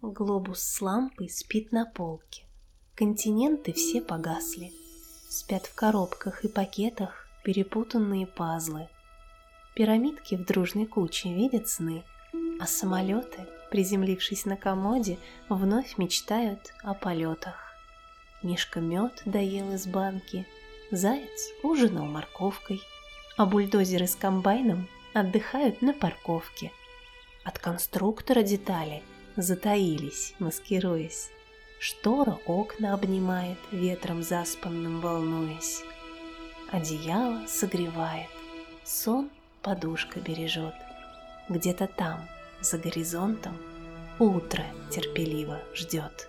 Глобус с лампой спит на полке. Континенты все погасли. Спят в коробках и пакетах перепутанные пазлы. Пирамидки в дружной куче видят сны, а самолеты, приземлившись на комоде, вновь мечтают о полетах. Мишка мед доел из банки, заяц ужинал морковкой, а бульдозеры с комбайном отдыхают на парковке. От конструктора детали затаились, маскируясь. Штора окна обнимает, ветром заспанным волнуясь. Одеяло согревает, сон подушка бережет. Где-то там, за горизонтом, утро терпеливо ждет.